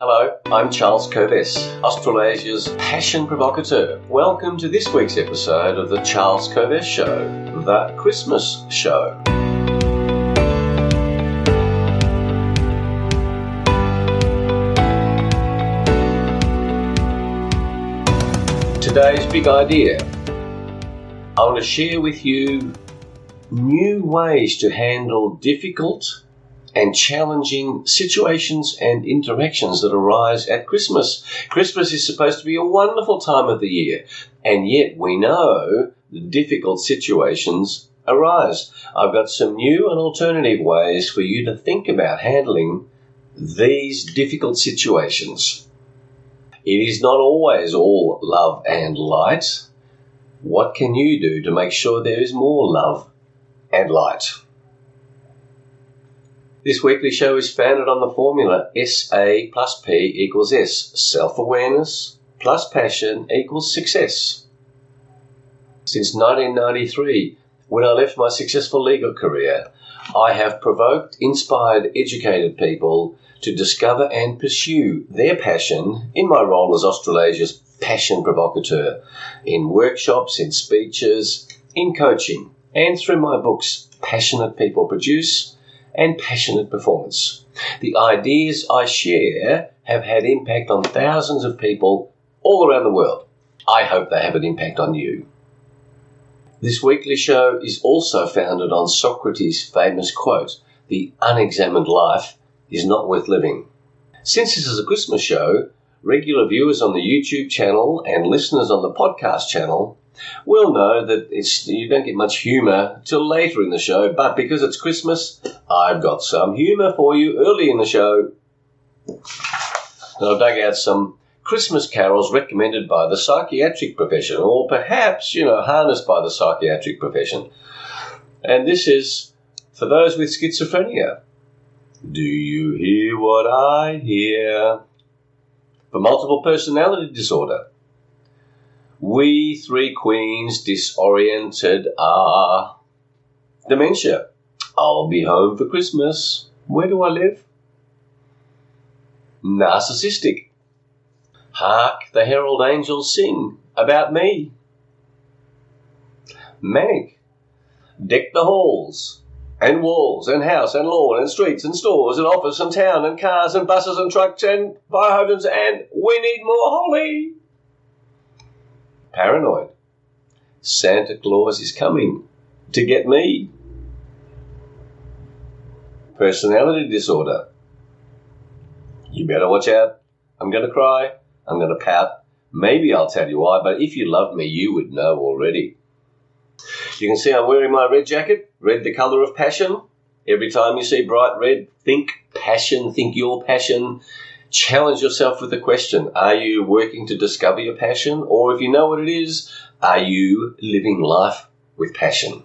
Hello, I'm Charles Kovess, Australasia's passion provocateur. Welcome to this week's episode of the Charles Kovess Show, the Christmas show. Today's big idea. I want to share with you new ways to handle difficult and challenging situations and interactions that arise at Christmas. Christmas is supposed to be a wonderful time of the year, and yet we know the difficult situations arise. I've got some new and alternative ways for you to think about handling these difficult situations. It is not always all love and light. What can you do to make sure there is more love and light? This weekly show is founded on the formula SA plus P equals S. Self awareness plus passion equals success. Since 1993, when I left my successful legal career, I have provoked, inspired, educated people to discover and pursue their passion in my role as Australasia's passion provocateur, in workshops, in speeches, in coaching, and through my books, Passionate People Produce and passionate performance. The ideas I share have had impact on thousands of people all around the world. I hope they have an impact on you. This weekly show is also founded on Socrates' famous quote The unexamined life is not worth living. Since this is a Christmas show, regular viewers on the YouTube channel and listeners on the podcast channel will know that it's you don't get much humour till later in the show, but because it's Christmas, I've got some humour for you early in the show. And I've dug out some Christmas carols recommended by the psychiatric profession, or perhaps, you know, harnessed by the psychiatric profession. And this is for those with schizophrenia. Do you hear what I hear? For multiple personality disorder we three queens disoriented are. Dementia. I'll be home for Christmas. Where do I live? Narcissistic. Hark the herald angels sing about me. Manic. Deck the halls and walls and house and lawn and streets and stores and office and town and cars and buses and trucks and fire hydrants and we need more holly paranoid. Santa Claus is coming to get me. Personality disorder. You better watch out. I'm going to cry. I'm going to pout. Maybe I'll tell you why, but if you loved me, you would know already. You can see I'm wearing my red jacket, red the colour of passion. Every time you see bright red, think passion, think your passion, challenge yourself with the question Are you working to discover your passion? Or if you know what it is, are you living life with passion?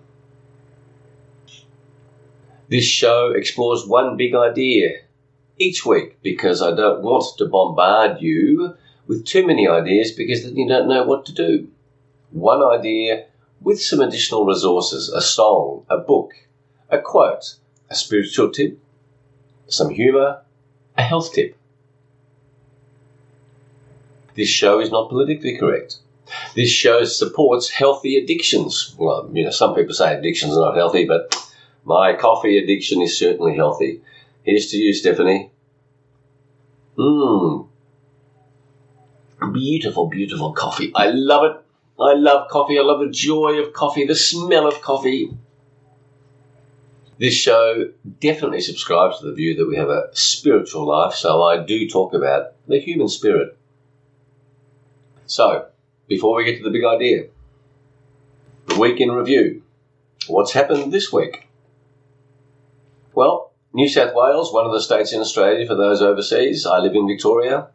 This show explores one big idea each week because I don't want to bombard you with too many ideas because then you don't know what to do. One idea with some additional resources a song, a book, a quote, a spiritual tip, some humour, a health tip. This show is not politically correct. This show supports healthy addictions. Well, you know, some people say addictions are not healthy, but my coffee addiction is certainly healthy. Here's to you, Stephanie. Mmm. Beautiful, beautiful coffee. I love it. I love coffee. I love the joy of coffee, the smell of coffee. This show definitely subscribes to the view that we have a spiritual life, so I do talk about the human spirit. So, before we get to the big idea, the week in review. What's happened this week? Well, New South Wales, one of the states in Australia for those overseas, I live in Victoria,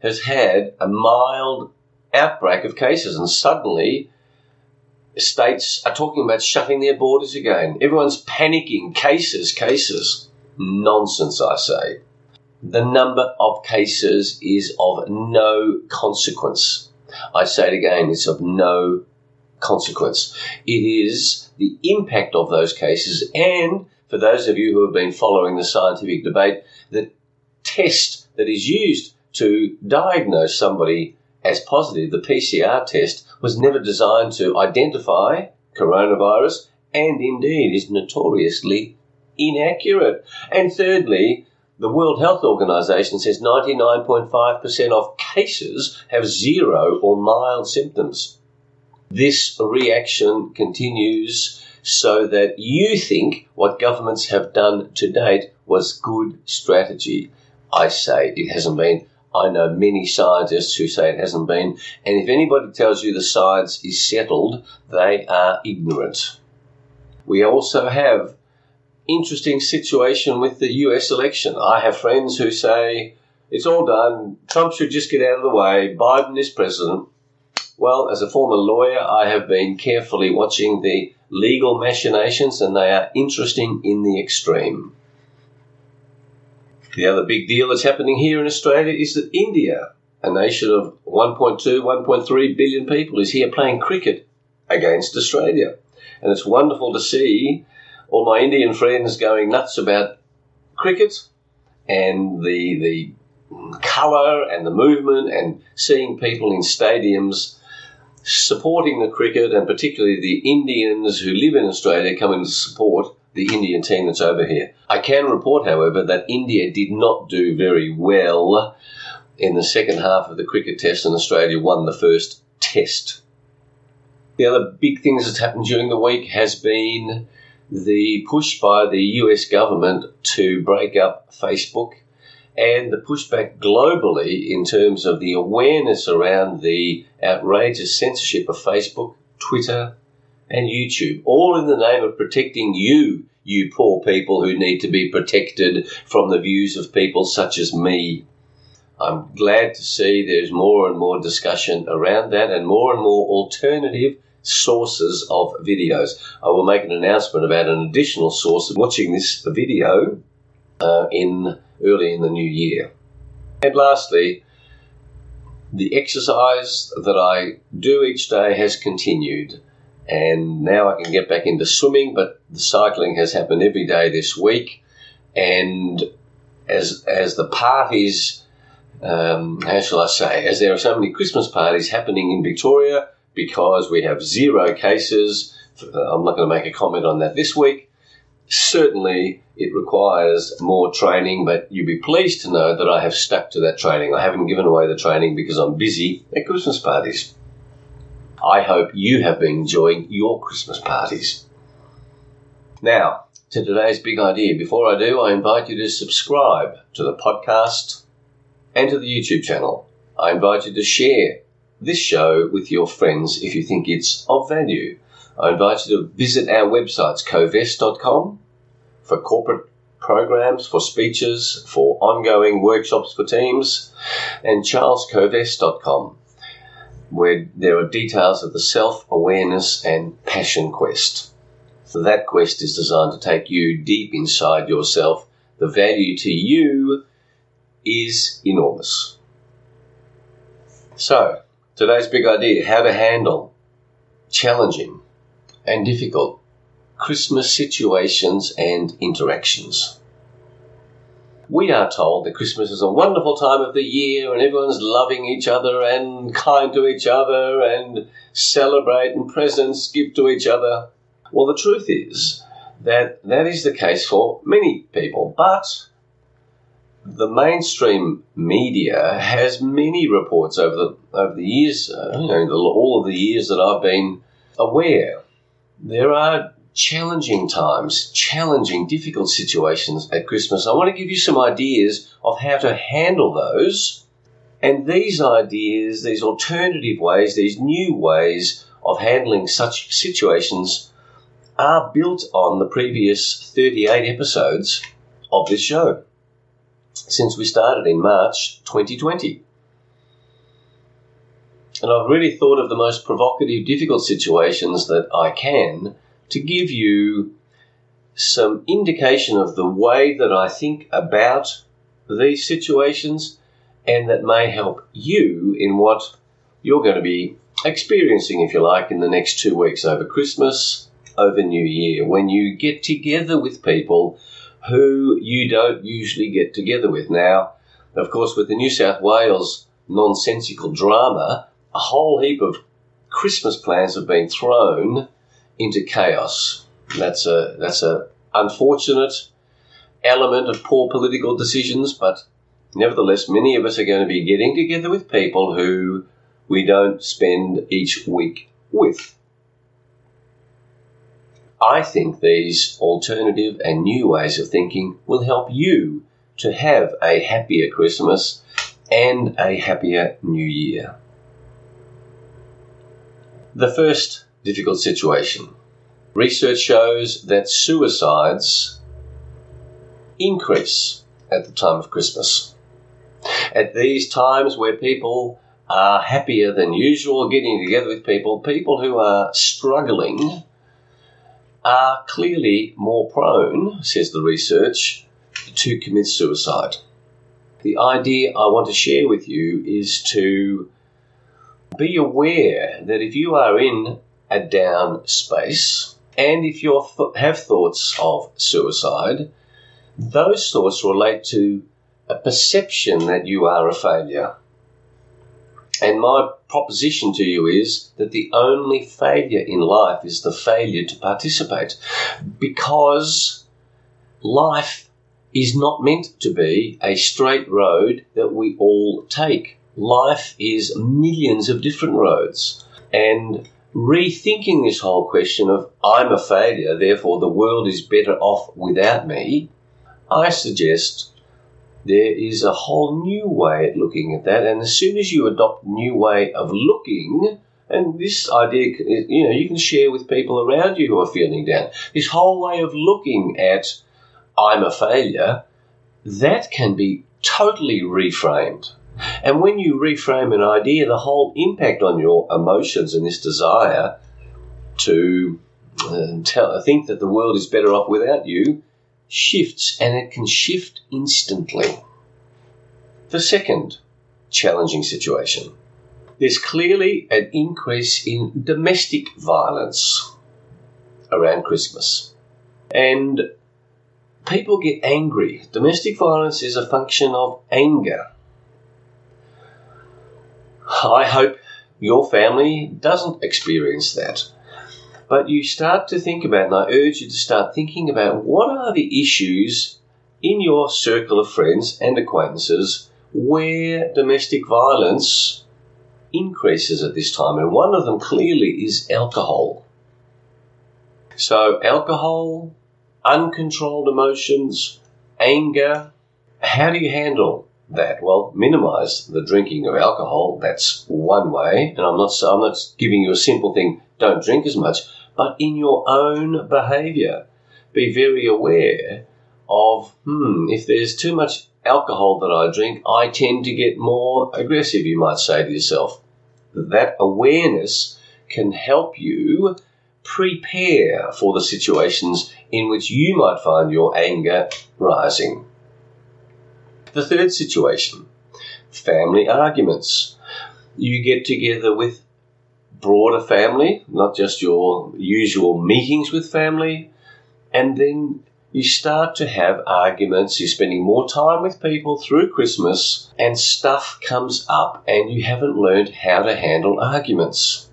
has had a mild outbreak of cases, and suddenly states are talking about shutting their borders again. Everyone's panicking. Cases, cases. Nonsense, I say the number of cases is of no consequence. I say it again, it's of no consequence. It is the impact of those cases, and for those of you who have been following the scientific debate, the test that is used to diagnose somebody as positive, the PCR test, was never designed to identify coronavirus and indeed is notoriously inaccurate. And thirdly, the World Health Organization says 99.5% of cases have zero or mild symptoms. This reaction continues so that you think what governments have done to date was good strategy. I say it hasn't been. I know many scientists who say it hasn't been. And if anybody tells you the science is settled, they are ignorant. We also have interesting situation with the US election. I have friends who say it's all done. Trump should just get out of the way. Biden is president. Well, as a former lawyer, I have been carefully watching the legal machinations and they are interesting in the extreme. The other big deal that's happening here in Australia is that India, a nation of 1.2, 1.3 billion people, is here playing cricket against Australia. And it's wonderful to see all my Indian friends going nuts about cricket and the, the colour and the movement and seeing people in stadiums supporting the cricket and particularly the Indians who live in Australia coming to support the Indian team that's over here. I can report, however, that India did not do very well in the second half of the cricket test and Australia won the first test. The other big things that's happened during the week has been the push by the US government to break up Facebook and the pushback globally in terms of the awareness around the outrageous censorship of Facebook, Twitter, and YouTube, all in the name of protecting you, you poor people who need to be protected from the views of people such as me. I'm glad to see there's more and more discussion around that and more and more alternative sources of videos. I will make an announcement about an additional source of watching this video uh, in early in the new year. And lastly, the exercise that I do each day has continued and now I can get back into swimming. But the cycling has happened every day this week, and as as the parties, um, how shall I say, as there are so many Christmas parties happening in Victoria because we have zero cases. I'm not going to make a comment on that this week. Certainly, it requires more training, but you'll be pleased to know that I have stuck to that training. I haven't given away the training because I'm busy at Christmas parties. I hope you have been enjoying your Christmas parties. Now, to today's big idea. Before I do, I invite you to subscribe to the podcast and to the YouTube channel. I invite you to share this show with your friends if you think it's of value. I invite you to visit our websites, kovess.com, for corporate programs, for speeches, for ongoing workshops for teams, and charleskovess.com where there are details of the self awareness and passion quest. So that quest is designed to take you deep inside yourself. The value to you is enormous. So, today's big idea how to handle challenging and difficult Christmas situations and interactions we are told that Christmas is a wonderful time of the year and everyone's loving each other and kind to each other and celebrate and presents give to each other. Well, the truth is that that is the case for many people, but the mainstream media has many reports over the over the years, uh, you know, all of the years that I've been aware. There are challenging times, challenging, difficult situations at Christmas. I want to give you some ideas of how to handle those. And these ideas, these alternative ways, these new ways of handling such situations are built on the previous 38 episodes of this show since we started in March 2020. And I've really thought of the most provocative, difficult situations that I can to give you some indication of the way that I think about these situations and that may help you in what you're going to be experiencing, if you like, in the next two weeks over Christmas, over New Year, when you get together with people who you don't usually get together with. Now, Of course, with the New South Wales nonsensical drama, a whole heap of Christmas plans have been thrown into chaos. That's a that's a unfortunate element of poor political decisions, but nevertheless, many of us are going to be getting together with people who we don't spend each week with. I think these alternative and new ways of thinking will help you to have a happier Christmas and a happier New Year. The first difficult situation. Research shows that suicides increase at the time of Christmas. At these times where people are happier than usual getting together with people, people who are struggling are clearly more prone, says the research, to commit suicide. The idea I want to share with you is to be aware that if you are in a down space and if you have thoughts of suicide, those thoughts relate to a perception that you are a failure. And my proposition to you is that the only failure in life is the failure to participate because life is not meant to be a straight road that we all take. Life is millions of different roads. And rethinking this whole question of I'm a failure, therefore the world is better off without me, I suggest there is a whole new way at looking at that. And as soon as you adopt a new way of looking, and this idea, you know, you can share with people around you who are feeling down. This whole way of looking at I'm a failure, that can be totally reframed. And when you reframe an idea, the whole impact on your emotions and this desire to uh, tell, think that the world is better off without you shifts and it can shift instantly. The second challenging situation there's clearly an increase in domestic violence around Christmas. And people get angry. Domestic violence is a function of anger. I hope your family doesn't experience that. But you start to think about, and I urge you to start thinking about what are the issues in your circle of friends and acquaintances where domestic violence increases at this time. And one of them clearly is alcohol. So, alcohol, uncontrolled emotions, anger. How do you handle that? Well, minimize the drinking of alcohol. That's one way. And I'm not, I'm not giving you a simple thing, don't drink as much but in your own behavior. Be very aware of, hmm, if there's too much alcohol that I drink, I tend to get more aggressive, you might say to yourself. That awareness can help you prepare for the situations in which you might find your anger rising. The third situation family arguments. You get together with broader family, not just your usual meetings with family. And then you start to have arguments. You're spending more time with people through Christmas, and stuff comes up, and you haven't learned how to handle arguments.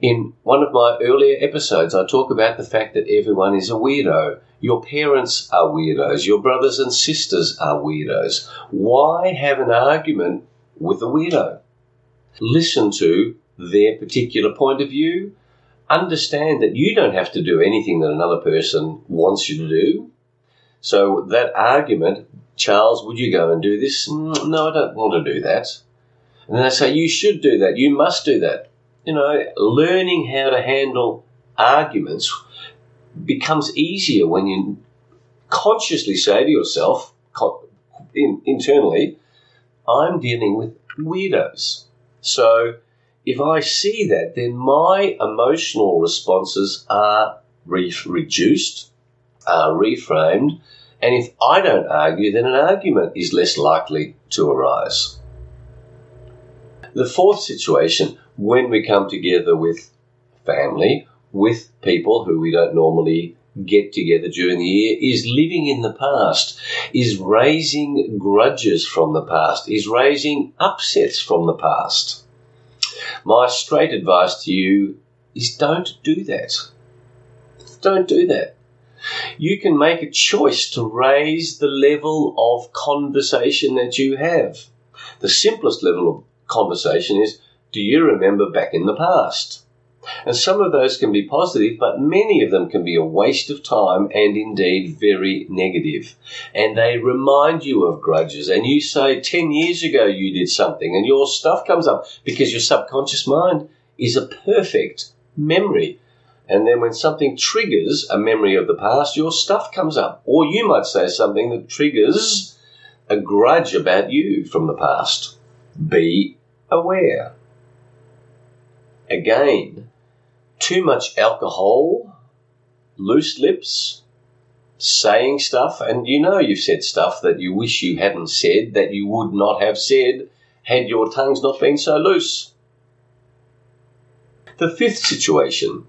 In one of my earlier episodes, I talk about the fact that everyone is a weirdo. Your parents are weirdos. Your brothers and sisters are weirdos. Why have an argument with a weirdo? Listen to their particular point of view. Understand that you don't have to do anything that another person wants you to do. So that argument, Charles, would you go and do this? Mm, no, I don't want to do that. And then they say, you should do that. You must do that. You know, learning how to handle arguments becomes easier when you consciously say to yourself, internally, I'm dealing with weirdos. So if I see that, then my emotional responses are re- reduced, are reframed, and if I don't argue, then an argument is less likely to arise. The fourth situation, when we come together with family, with people who we don't normally get together during the year is living in the past, is raising grudges from the past, is raising upsets from the past. My straight advice to you is don't do that. Don't do that. You can make a choice to raise the level of conversation that you have. The simplest level of conversation is do you remember back in the past? And some of those can be positive, but many of them can be a waste of time and indeed very negative. And they remind you of grudges. And you say 10 years ago you did something and your stuff comes up because your subconscious mind is a perfect memory. And then when something triggers a memory of the past, your stuff comes up. Or you might say something that triggers a grudge about you from the past. Be aware. Again, too much alcohol, loose lips, saying stuff, and you know you've said stuff that you wish you hadn't said, that you would not have said had your tongues not been so loose. The fifth situation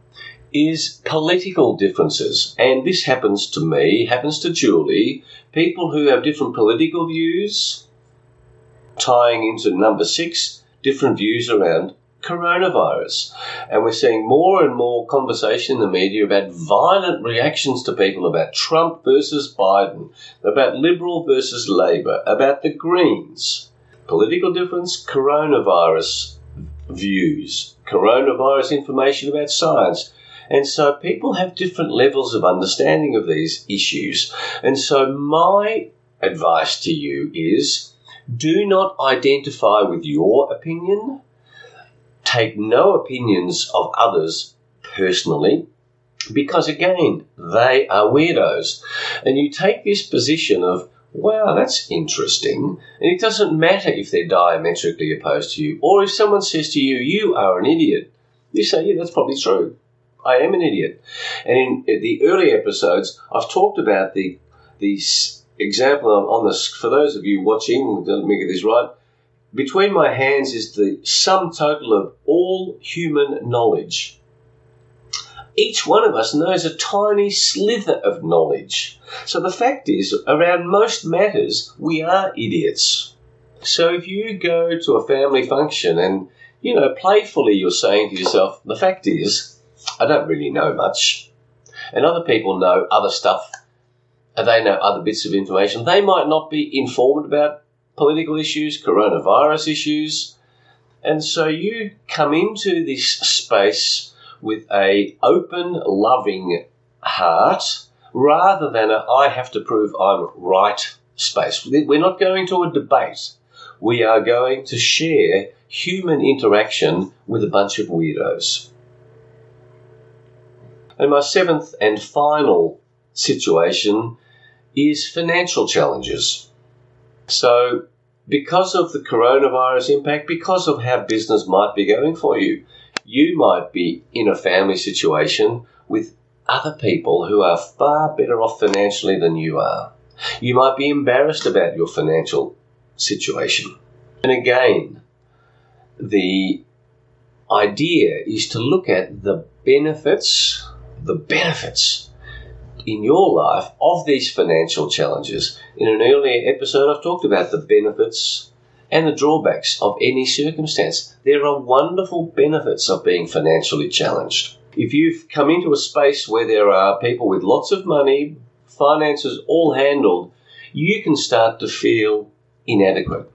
is political differences, and this happens to me, happens to Julie, people who have different political views, tying into number six, different views around coronavirus. And we're seeing more and more conversation in the media about violent reactions to people about Trump versus Biden, about Liberal versus Labor, about the Greens. Political difference, coronavirus views, coronavirus information about science. And so people have different levels of understanding of these issues. And so my advice to you is do not identify with your opinion take no opinions of others personally because again, they are weirdos. And you take this position of, wow, that's interesting. And it doesn't matter if they're diametrically opposed to you or if someone says to you, you are an idiot. You say, yeah, that's probably true. I am an idiot. And in the early episodes, I've talked about the, the example on this, for those of you watching, let me get this right, between my hands is the sum total of all human knowledge. Each one of us knows a tiny slither of knowledge. So the fact is, around most matters, we are idiots. So if you go to a family function and, you know, playfully you're saying to yourself, the fact is, I don't really know much. And other people know other stuff and they know other bits of information. They might not be informed about political issues, coronavirus issues. And so you come into this space with a open, loving heart rather than a I have to prove I'm right space. We're not going to a debate. We are going to share human interaction with a bunch of weirdos. And my seventh and final situation is financial challenges. So, because of the coronavirus impact, because of how business might be going for you, you might be in a family situation with other people who are far better off financially than you are. You might be embarrassed about your financial situation. And again, the idea is to look at the benefits, the benefits in your life of these financial challenges. In an earlier episode, I've talked about the benefits and the drawbacks of any circumstance. There are wonderful benefits of being financially challenged. If you've come into a space where there are people with lots of money, finances all handled, you can start to feel inadequate.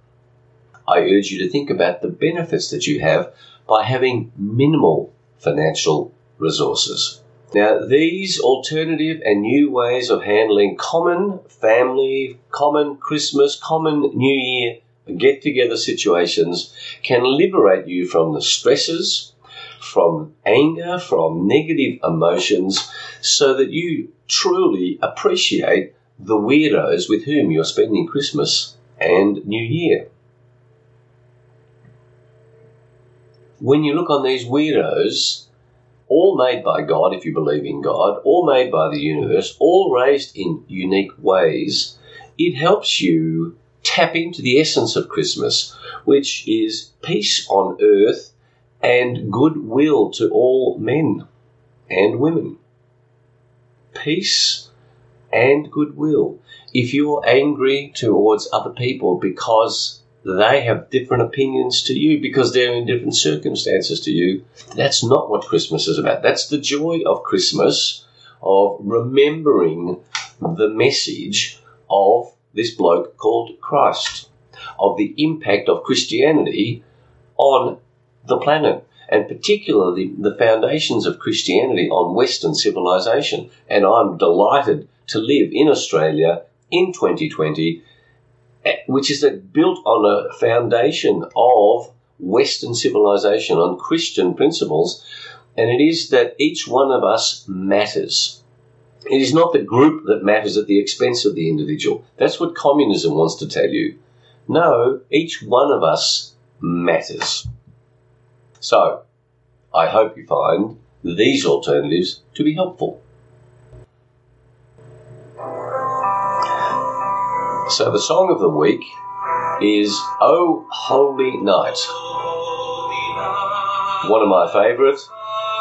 I urge you to think about the benefits that you have by having minimal financial resources. Now, these alternative and new ways of handling common family, common Christmas, common New Year get together situations can liberate you from the stresses, from anger, from negative emotions, so that you truly appreciate the weirdos with whom you're spending Christmas and New Year. When you look on these weirdos, all made by God, if you believe in God, all made by the universe, all raised in unique ways, it helps you tap into the essence of Christmas, which is peace on earth and goodwill to all men and women. peace and goodwill. If you're angry towards other people because they have different opinions to you because they're in different circumstances to you. That's not what Christmas is about. That's the joy of Christmas, of remembering the message of this bloke called Christ, of the impact of Christianity on the planet, and particularly the foundations of Christianity on Western civilization. And I'm delighted to live in Australia in 2020 which is built on a foundation of Western civilization, on Christian principles, and it is that each one of us matters. It is not the group that matters at the expense of the individual. That's what communism wants to tell you. No, each one of us matters. So, I hope you find these alternatives to be helpful. So the song of the week is Oh Holy Night. One of my favourite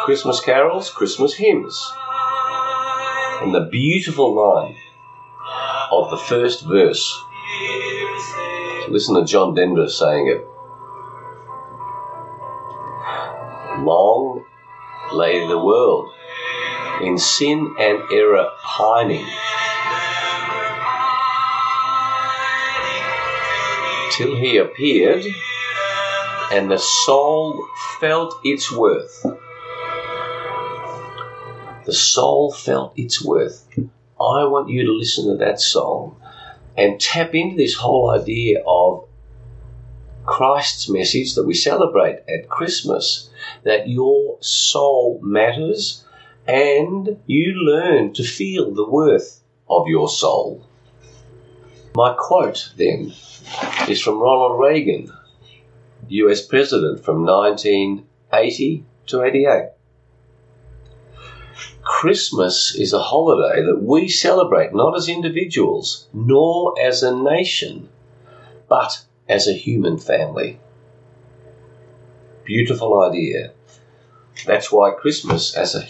Christmas carols, Christmas hymns. And the beautiful line of the first verse. Listen to John Denver saying it. Long lay the world in sin and error pining till he appeared, and the soul felt its worth. The soul felt its worth. I want you to listen to that song and tap into this whole idea of Christ's message that we celebrate at Christmas that your soul matters and you learn to feel the worth of your soul. My quote then is from Ronald Reagan, US President from 1980 to 88. Christmas is a holiday that we celebrate not as individuals nor as a nation, but as a human family. Beautiful idea. That's why Christmas as a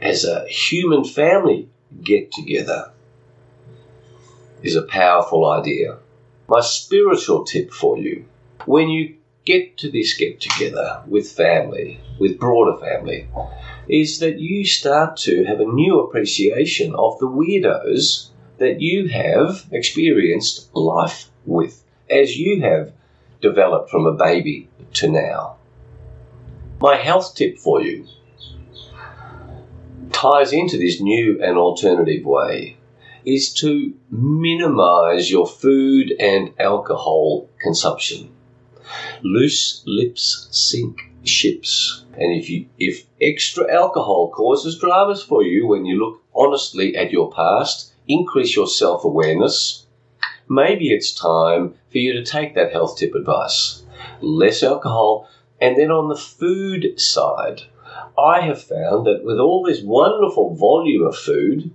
as a human family get together is a powerful idea. My spiritual tip for you when you get to this get together with family, with broader family, is that you start to have a new appreciation of the weirdos that you have experienced life with as you have developed from a baby to now. My health tip for you ties into this new and alternative way is to minimize your food and alcohol consumption. Loose lips sink ships. And if you if extra alcohol causes dramas for you when you look honestly at your past, increase your self-awareness, maybe it's time for you to take that health tip advice. Less alcohol and then on the food side, I have found that with all this wonderful volume of food,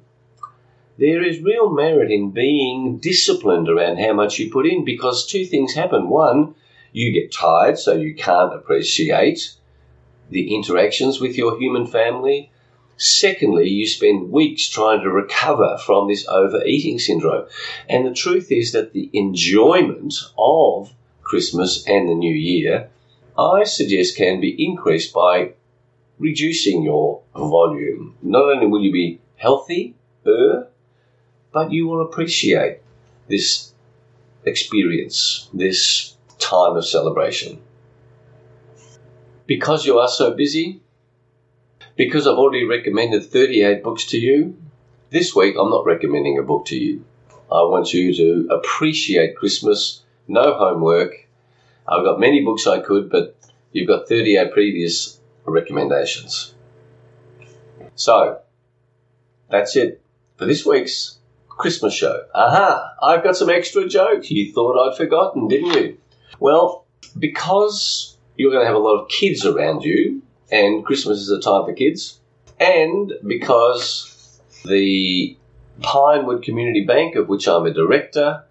there is real merit in being disciplined around how much you put in because two things happen. One, you get tired, so you can't appreciate the interactions with your human family. Secondly, you spend weeks trying to recover from this overeating syndrome. And the truth is that the enjoyment of Christmas and the New Year, I suggest, can be increased by reducing your volume. Not only will you be healthier, but you will appreciate this experience, this time of celebration. Because you are so busy, because I've already recommended 38 books to you, this week I'm not recommending a book to you. I want you to appreciate Christmas, no homework. I've got many books I could, but you've got 38 previous recommendations. So, that's it for this week's Christmas show. Aha! I've got some extra jokes. You thought I'd forgotten, didn't you? Well, because you're going to have a lot of kids around you, and Christmas is a time for kids, and because the Pinewood Community Bank, of which I'm a director,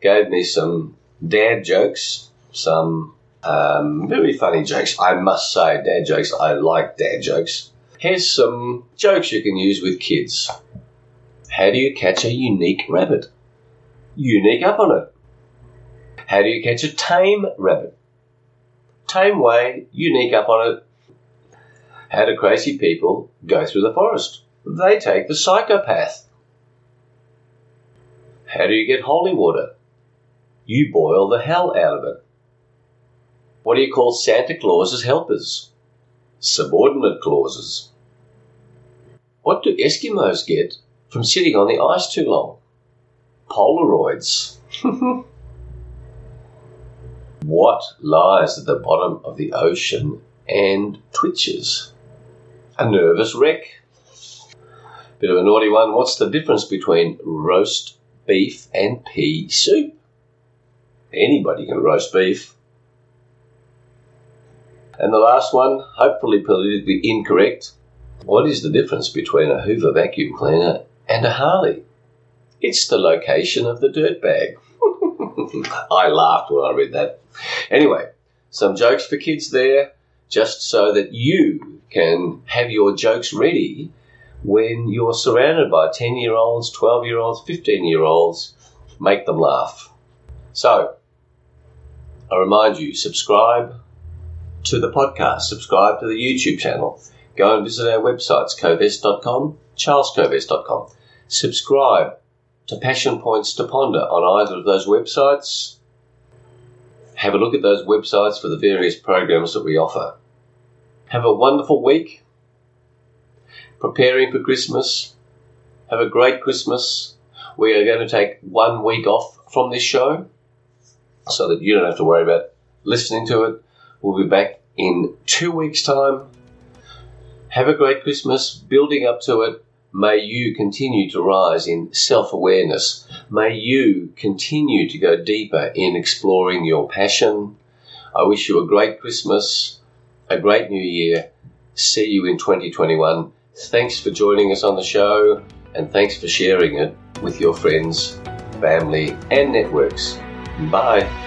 gave me some dad jokes, some um, very funny jokes. I must say, dad jokes. I like dad jokes. Here's some jokes you can use with kids. How do you catch a unique rabbit? Unique up on it. How do you catch a tame rabbit? Tame way, unique up on it. How do crazy people go through the forest? They take the psychopath. How do you get holy water? You boil the hell out of it. What do you call Santa Claus's helpers? Subordinate clauses. What do Eskimos get from sitting on the ice too long? Polaroids. what lies at the bottom of the ocean and twitches? A nervous wreck. Bit of a naughty one. What's the difference between roast beef and pea soup? Anybody can roast beef. And the last one, hopefully politically incorrect. What is the difference between a Hoover vacuum cleaner and a Harley? It's the location of the dirt bag. I laughed when I read that. Anyway, some jokes for kids there, just so that you can have your jokes ready when you're surrounded by 10 year olds, 12 year olds, 15 year olds. Make them laugh. So, I remind you, subscribe to the podcast, subscribe to the YouTube channel. Go and visit our websites, kovess.com, charleskovess.com. Subscribe to Passion Points to Ponder on either of those websites. Have a look at those websites for the various programs that we offer. Have a wonderful week. Preparing for Christmas. Have a great Christmas. We are going to take one week off from this show so that you don't have to worry about listening to it. We'll be back in two weeks' time. Have a great Christmas, building up to it. May you continue to rise in self awareness. May you continue to go deeper in exploring your passion. I wish you a great Christmas, a great new year. See you in 2021. Thanks for joining us on the show and thanks for sharing it with your friends, family, and networks. Bye.